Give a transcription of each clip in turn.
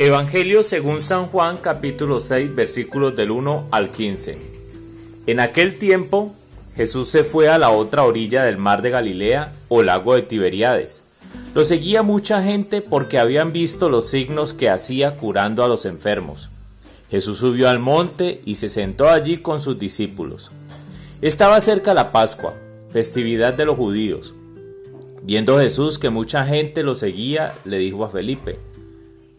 Evangelio según San Juan capítulo 6 versículos del 1 al 15. En aquel tiempo Jesús se fue a la otra orilla del mar de Galilea o lago de Tiberíades. Lo seguía mucha gente porque habían visto los signos que hacía curando a los enfermos. Jesús subió al monte y se sentó allí con sus discípulos. Estaba cerca la Pascua, festividad de los judíos. Viendo Jesús que mucha gente lo seguía, le dijo a Felipe,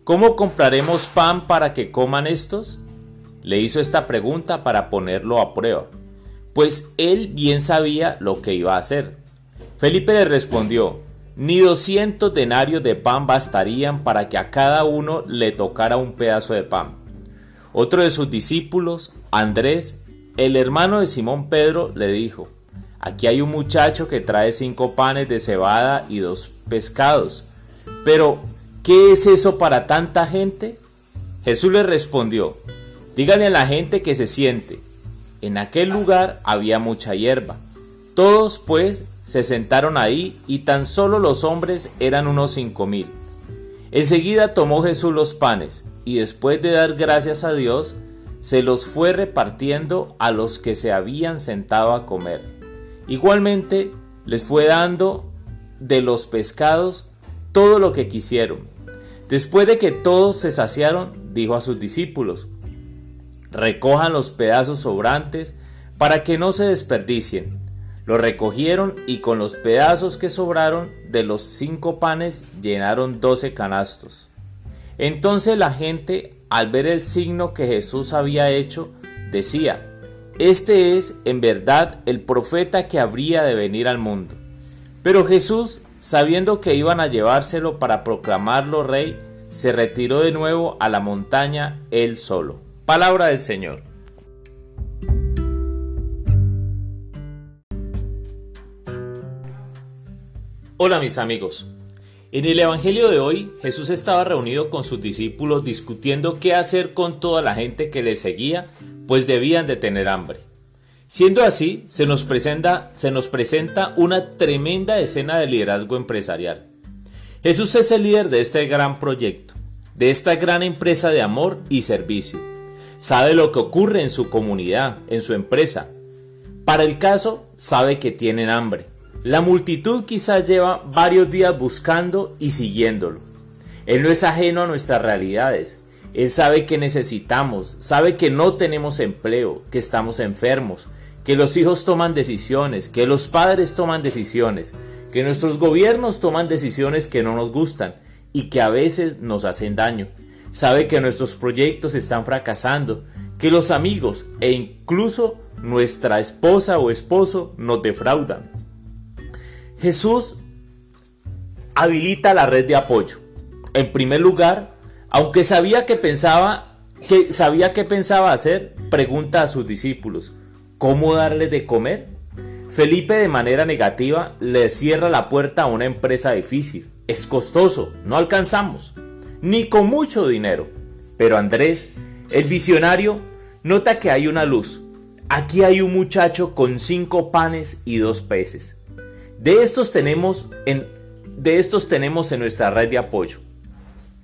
¿Cómo compraremos pan para que coman estos? Le hizo esta pregunta para ponerlo a prueba, pues él bien sabía lo que iba a hacer. Felipe le respondió, ni doscientos denarios de pan bastarían para que a cada uno le tocara un pedazo de pan. Otro de sus discípulos, Andrés, el hermano de Simón Pedro, le dijo, Aquí hay un muchacho que trae cinco panes de cebada y dos pescados. Pero, ¿qué es eso para tanta gente? Jesús le respondió, díganle a la gente que se siente. En aquel lugar había mucha hierba. Todos, pues, se sentaron ahí y tan solo los hombres eran unos cinco mil. Enseguida tomó Jesús los panes y después de dar gracias a Dios, se los fue repartiendo a los que se habían sentado a comer Igualmente les fue dando de los pescados todo lo que quisieron. Después de que todos se saciaron, dijo a sus discípulos, recojan los pedazos sobrantes para que no se desperdicien. Lo recogieron y con los pedazos que sobraron de los cinco panes llenaron doce canastos. Entonces la gente, al ver el signo que Jesús había hecho, decía, este es, en verdad, el profeta que habría de venir al mundo. Pero Jesús, sabiendo que iban a llevárselo para proclamarlo rey, se retiró de nuevo a la montaña él solo. Palabra del Señor. Hola mis amigos. En el Evangelio de hoy Jesús estaba reunido con sus discípulos discutiendo qué hacer con toda la gente que le seguía pues debían de tener hambre. Siendo así, se nos, presenta, una tremenda escena de liderazgo empresarial. Jesús es el líder de este gran proyecto, de esta gran empresa de amor y servicio. Sabe lo que ocurre en su comunidad, en su empresa. Para el caso, sabe que tienen hambre. La multitud quizás lleva varios días buscando y siguiéndolo. Él no es ajeno a nuestras realidades él sabe que necesitamos, sabe que no tenemos empleo, que estamos enfermos, que los hijos toman decisiones, que los padres toman decisiones, que nuestros gobiernos toman decisiones que no nos gustan y que a veces nos hacen daño. Sabe que nuestros proyectos están fracasando, que los amigos e incluso nuestra esposa o esposo nos defraudan. Jesús habilita la red de apoyo. En primer lugar, aunque sabía que pensaba que sabía qué pensaba hacer, pregunta a sus discípulos, ¿cómo darles de comer? Felipe de manera negativa le cierra la puerta a una empresa difícil. Es costoso, no alcanzamos, ni con mucho dinero. Pero Andrés, el visionario, nota que hay una luz. Aquí hay un muchacho con cinco panes y dos peces. De estos tenemos en, de estos tenemos en nuestra red de apoyo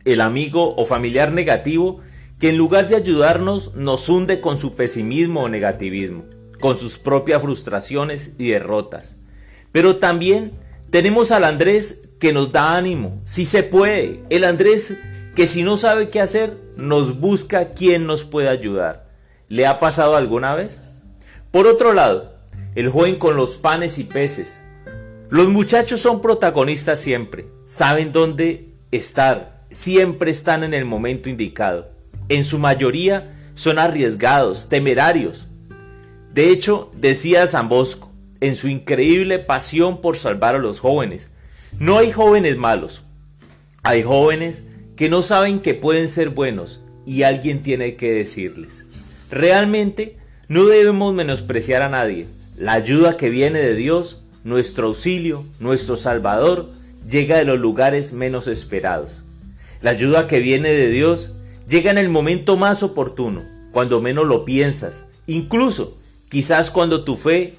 el amigo o familiar negativo que en lugar de ayudarnos nos hunde con su pesimismo o negativismo, con sus propias frustraciones y derrotas. Pero también tenemos al Andrés que nos da ánimo, si se puede, el Andrés que si no sabe qué hacer, nos busca quien nos puede ayudar. ¿Le ha pasado alguna vez? Por otro lado, el joven con los panes y peces. Los muchachos son protagonistas siempre, saben dónde estar, siempre están en el momento indicado. En su mayoría son arriesgados, temerarios. De hecho, decía San Bosco, en su increíble pasión por salvar a los jóvenes, no hay jóvenes malos, hay jóvenes que no saben que pueden ser buenos y alguien tiene que decirles. Realmente no debemos menospreciar a nadie. La ayuda que viene de Dios, nuestro auxilio, nuestro Salvador, llega de los lugares menos esperados. La ayuda que viene de Dios llega en el momento más oportuno, cuando menos lo piensas, incluso quizás cuando tu fe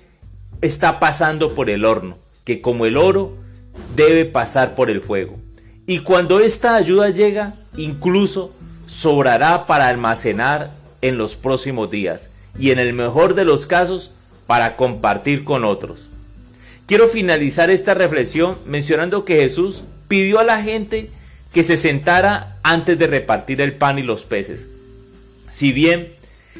está pasando por el horno, que como el oro debe pasar por el fuego. Y cuando esta ayuda llega, incluso sobrará para almacenar en los próximos días y en el mejor de los casos para compartir con otros. Quiero finalizar esta reflexión mencionando que Jesús pidió a la gente que se sentara antes de repartir el pan y los peces. Si bien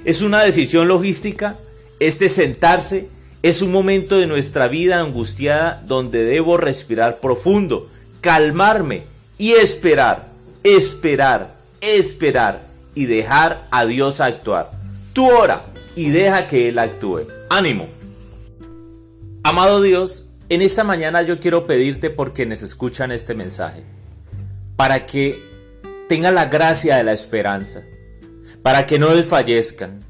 es una decisión logística, este sentarse es un momento de nuestra vida angustiada donde debo respirar profundo, calmarme y esperar, esperar, esperar y dejar a Dios actuar. Tú ora y deja que Él actúe. Ánimo. Amado Dios, en esta mañana yo quiero pedirte por quienes escuchan este mensaje, para que tengan la gracia de la esperanza, para que no desfallezcan.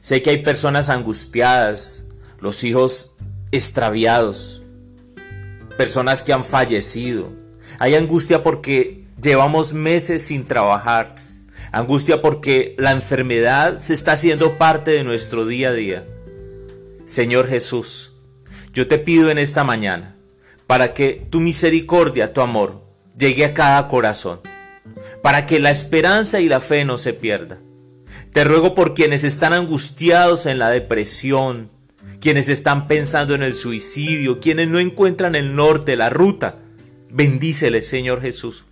Sé que hay personas angustiadas, los hijos extraviados, personas que han fallecido. Hay angustia porque llevamos meses sin trabajar, angustia porque la enfermedad se está haciendo parte de nuestro día a día. Señor Jesús, yo te pido en esta mañana para que tu misericordia, tu amor, llegue a cada corazón, para que la esperanza y la fe no se pierda. Te ruego por quienes están angustiados en la depresión, quienes están pensando en el suicidio, quienes no encuentran el norte, la ruta. Bendícele, Señor Jesús.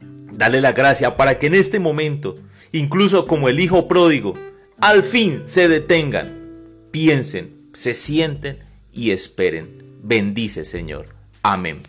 Dale la gracia para que en este momento, incluso como el Hijo pródigo, al fin se detengan, piensen, se sienten y esperen. Bendice, Señor. Amén.